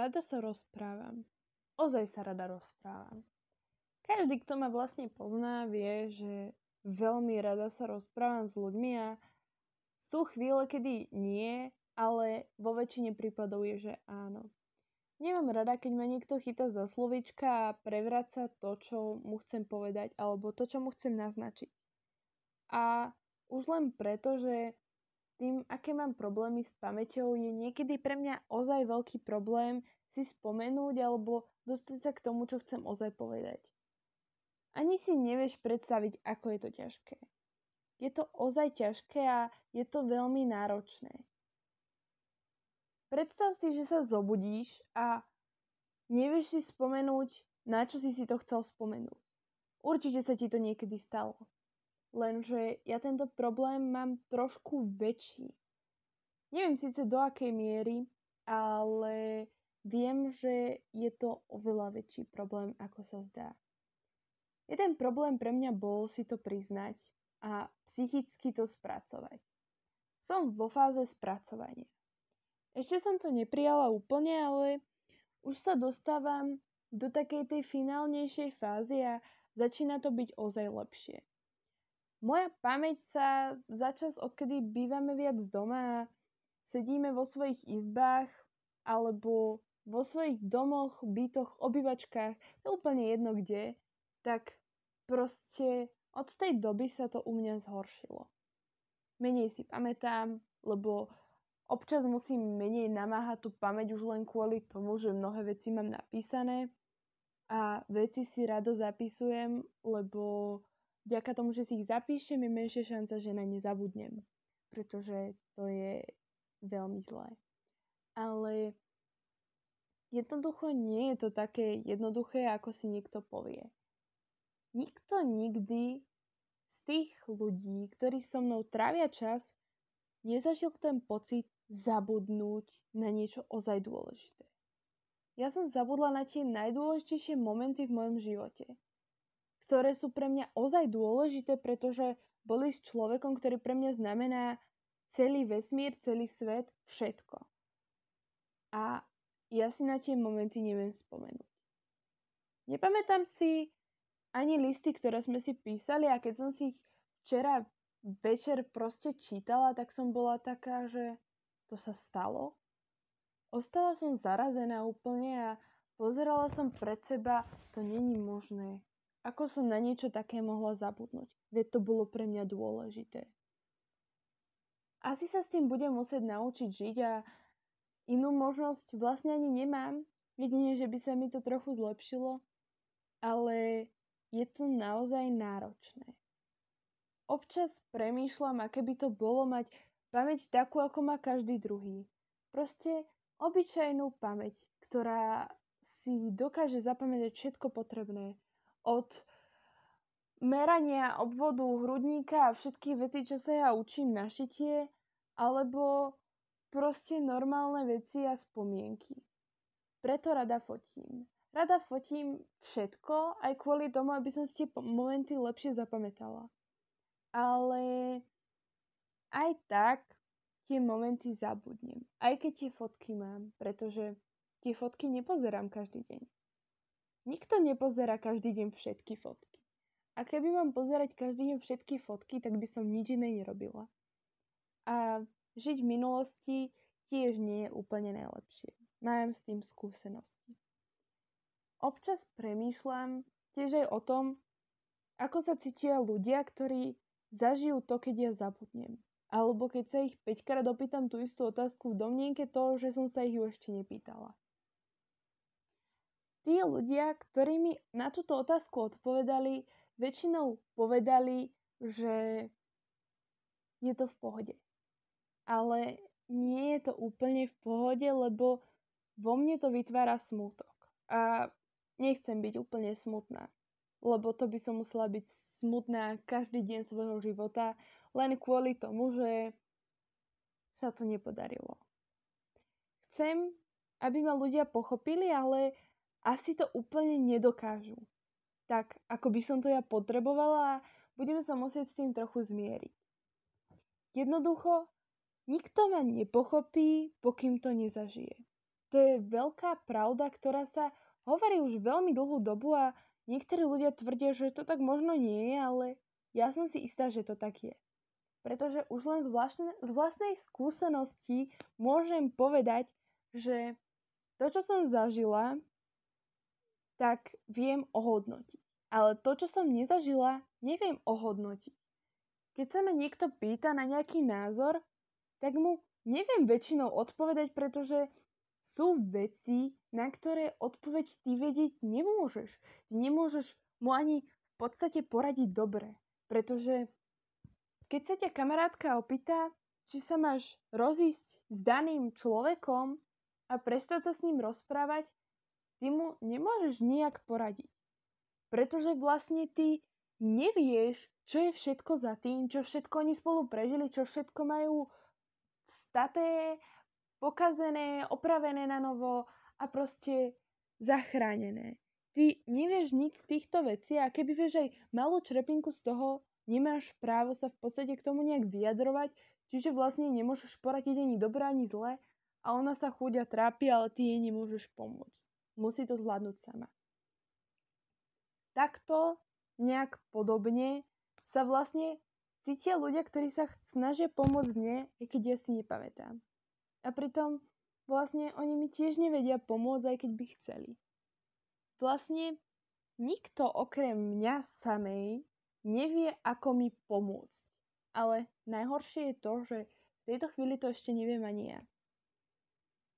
rada sa rozprávam. Ozaj sa rada rozprávam. Každý, kto ma vlastne pozná, vie, že veľmi rada sa rozprávam s ľuďmi a sú chvíle, kedy nie, ale vo väčšine prípadov je, že áno. Nemám rada, keď ma niekto chytá za slovička a prevraca to, čo mu chcem povedať, alebo to, čo mu chcem naznačiť. A už len preto, že tým, aké mám problémy s pamäťou, je niekedy pre mňa ozaj veľký problém si spomenúť alebo dostať sa k tomu, čo chcem ozaj povedať. Ani si nevieš predstaviť, ako je to ťažké. Je to ozaj ťažké a je to veľmi náročné. Predstav si, že sa zobudíš a nevieš si spomenúť, na čo si si to chcel spomenúť. Určite sa ti to niekedy stalo. Lenže ja tento problém mám trošku väčší. Neviem síce do akej miery, ale viem, že je to oveľa väčší problém, ako sa zdá. Jeden problém pre mňa bol si to priznať a psychicky to spracovať. Som vo fáze spracovania. Ešte som to neprijala úplne, ale už sa dostávam do takej tej finálnejšej fázy a začína to byť ozaj lepšie. Moja pamäť sa začas, odkedy bývame viac doma a sedíme vo svojich izbách alebo vo svojich domoch, bytoch, obývačkách, to je úplne jedno kde, tak proste od tej doby sa to u mňa zhoršilo. Menej si pamätám, lebo Občas musím menej namáhať tú pamäť už len kvôli tomu, že mnohé veci mám napísané a veci si rado zapisujem, lebo vďaka tomu, že si ich zapíšem, je menšia šanca, že na ne zabudnem. Pretože to je veľmi zlé. Ale jednoducho nie je to také jednoduché, ako si niekto povie. Nikto nikdy z tých ľudí, ktorí so mnou trávia čas, nezažil ten pocit, zabudnúť na niečo ozaj dôležité. Ja som zabudla na tie najdôležitejšie momenty v mojom živote, ktoré sú pre mňa ozaj dôležité, pretože boli s človekom, ktorý pre mňa znamená celý vesmír, celý svet, všetko. A ja si na tie momenty neviem spomenúť. Nepamätám si ani listy, ktoré sme si písali a keď som si ich včera večer proste čítala, tak som bola taká, že to sa stalo? Ostala som zarazená úplne a pozerala som pred seba, to není možné. Ako som na niečo také mohla zabudnúť? Veď to bolo pre mňa dôležité. Asi sa s tým budem musieť naučiť žiť a inú možnosť vlastne ani nemám. Jedine, že by sa mi to trochu zlepšilo, ale je to naozaj náročné. Občas premýšľam, aké by to bolo mať Pamäť takú, ako má každý druhý. Proste obyčajnú pamäť, ktorá si dokáže zapamätať všetko potrebné. Od merania obvodu hrudníka a všetkých vecí, čo sa ja učím na šitie, alebo proste normálne veci a spomienky. Preto rada fotím. Rada fotím všetko, aj kvôli tomu, aby som si tie momenty lepšie zapamätala. Ale aj tak tie momenty zabudnem. Aj keď tie fotky mám, pretože tie fotky nepozerám každý deň. Nikto nepozerá každý deň všetky fotky. A keby mám pozerať každý deň všetky fotky, tak by som nič iné nerobila. A žiť v minulosti tiež nie je úplne najlepšie. Mám s tým skúsenosti. Občas premýšľam tiež aj o tom, ako sa cítia ľudia, ktorí zažijú to, keď ja zabudnem. Alebo keď sa ich 5 krát opýtam tú istú otázku v domnienke toho, že som sa ich ju ešte nepýtala. Tí ľudia, ktorí mi na túto otázku odpovedali, väčšinou povedali, že je to v pohode. Ale nie je to úplne v pohode, lebo vo mne to vytvára smútok. A nechcem byť úplne smutná lebo to by som musela byť smutná každý deň svojho života, len kvôli tomu, že sa to nepodarilo. Chcem, aby ma ľudia pochopili, ale asi to úplne nedokážu. Tak, ako by som to ja potrebovala a budeme sa musieť s tým trochu zmieriť. Jednoducho, nikto ma nepochopí, pokým to nezažije. to je veľká pravda, ktorá sa hovorí už veľmi dlhú dobu a niektorí ľudia tvrdia, že to tak možno nie je, ale ja som si istá, že to tak je. Pretože už len z, vlastne, z vlastnej skúsenosti môžem povedať, že to, čo som zažila, tak viem ohodnotiť. Ale to, čo som nezažila, neviem ohodnotiť. Keď sa ma niekto pýta na nejaký názor, tak mu neviem väčšinou odpovedať, pretože sú veci, na ktoré odpoveď ty vedieť nemôžeš. Ty nemôžeš mu ani v podstate poradiť dobre. Pretože keď sa ťa kamarátka opýta, či sa máš rozísť s daným človekom a prestať sa s ním rozprávať, ty mu nemôžeš nijak poradiť. Pretože vlastne ty nevieš, čo je všetko za tým, čo všetko oni spolu prežili, čo všetko majú staté, pokazené, opravené na novo a proste zachránené. Ty nevieš nič z týchto vecí a keby vieš aj malú črepinku z toho, nemáš právo sa v podstate k tomu nejak vyjadrovať, čiže vlastne nemôžeš poradiť ani dobré, ani zle a ona sa chudia trápi, ale ty jej nemôžeš pomôcť. Musí to zvládnuť sama takto nejak podobne sa vlastne cítia ľudia, ktorí sa snažia pomôcť mne, aj keď ja si nepamätám. A pritom vlastne oni mi tiež nevedia pomôcť, aj keď by chceli. Vlastne nikto okrem mňa samej nevie, ako mi pomôcť. Ale najhoršie je to, že v tejto chvíli to ešte neviem ani ja.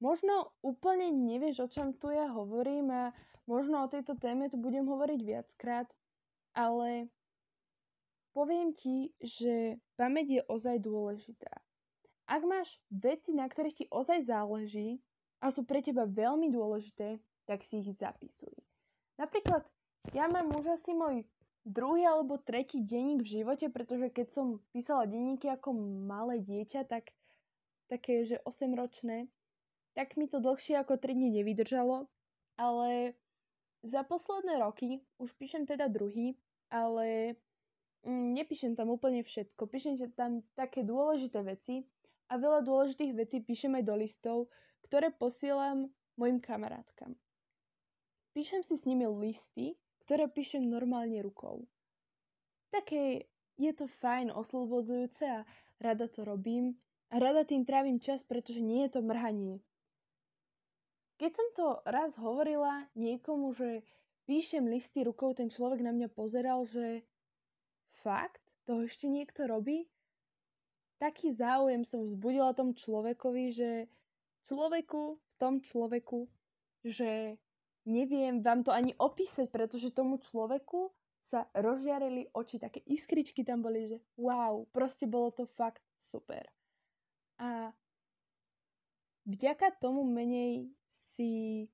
Možno úplne nevieš, o čom tu ja hovorím a Možno o tejto téme tu budem hovoriť viackrát, ale poviem ti, že pamäť je ozaj dôležitá. Ak máš veci, na ktorých ti ozaj záleží a sú pre teba veľmi dôležité, tak si ich zapisuj. Napríklad, ja mám už asi môj druhý alebo tretí denník v živote, pretože keď som písala denníky ako malé dieťa, tak také, že 8 ročné, tak mi to dlhšie ako 3 dní nevydržalo, ale za posledné roky už píšem teda druhý, ale mm, nepíšem tam úplne všetko. Píšem tam také dôležité veci a veľa dôležitých vecí píšem aj do listov, ktoré posielam mojim kamarátkam. Píšem si s nimi listy, ktoré píšem normálne rukou. Také je to fajn, oslobodzujúce a rada to robím. A rada tým trávim čas, pretože nie je to mrhanie. Keď som to raz hovorila niekomu, že píšem listy rukou, ten človek na mňa pozeral, že fakt, to ešte niekto robí? Taký záujem som vzbudila tom človekovi, že človeku, v tom človeku, že neviem vám to ani opísať, pretože tomu človeku sa rozžiarili oči, také iskričky tam boli, že wow, proste bolo to fakt super. A vďaka tomu menej si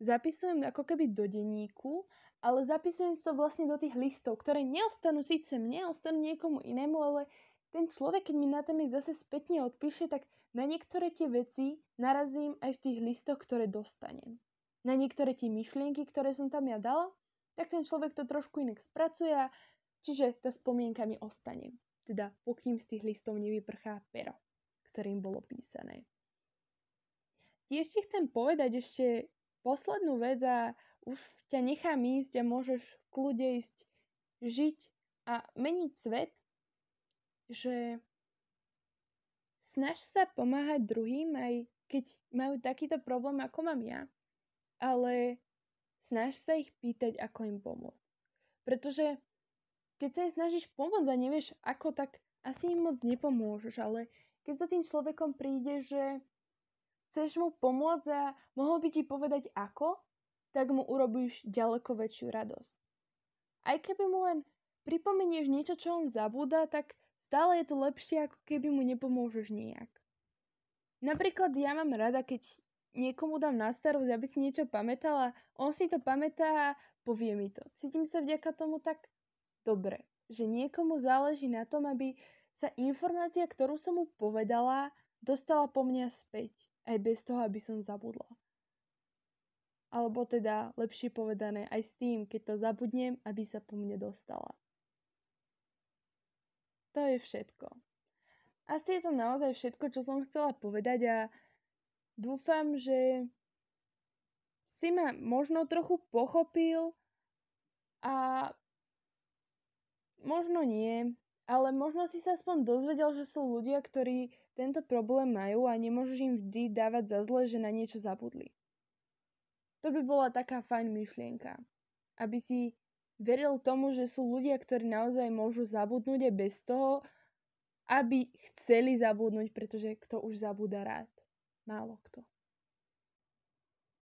zapisujem ako keby do denníku, ale zapisujem to vlastne do tých listov, ktoré neostanú síce mne, ostanú niekomu inému, ale ten človek, keď mi na ten list zase spätne odpíše, tak na niektoré tie veci narazím aj v tých listoch, ktoré dostanem. Na niektoré tie myšlienky, ktoré som tam ja dala, tak ten človek to trošku inak spracuje a čiže tá spomienka mi ostane. Teda pokým z tých listov nevyprchá pero, ktorým bolo písané. Tiež ti chcem povedať ešte poslednú vec a už ťa nechám ísť a môžeš v kľude ísť žiť a meniť svet, že snaž sa pomáhať druhým, aj keď majú takýto problém, ako mám ja, ale snaž sa ich pýtať, ako im pomôcť. Pretože keď sa im snažíš pomôcť a nevieš ako, tak asi im moc nepomôžeš, ale keď za tým človekom príde, že chceš mu pomôcť a mohol by ti povedať ako, tak mu urobíš ďaleko väčšiu radosť. Aj keby mu len pripomenieš niečo, čo on zabúda, tak stále je to lepšie, ako keby mu nepomôžeš nejak. Napríklad ja mám rada, keď niekomu dám na starosť, aby si niečo pamätala, on si to pamätá a povie mi to. Cítim sa vďaka tomu tak dobre, že niekomu záleží na tom, aby sa informácia, ktorú som mu povedala, dostala po mňa späť aj bez toho, aby som zabudla. Alebo teda, lepšie povedané, aj s tým, keď to zabudnem, aby sa po mne dostala. To je všetko. Asi je to naozaj všetko, čo som chcela povedať a dúfam, že si ma možno trochu pochopil a možno nie, ale možno si sa aspoň dozvedel, že sú ľudia, ktorí tento problém majú a nemôžeš im vždy dávať za zle, že na niečo zabudli. To by bola taká fajn myšlienka. Aby si veril tomu, že sú ľudia, ktorí naozaj môžu zabudnúť aj bez toho, aby chceli zabudnúť, pretože kto už zabúda rád. Málo kto.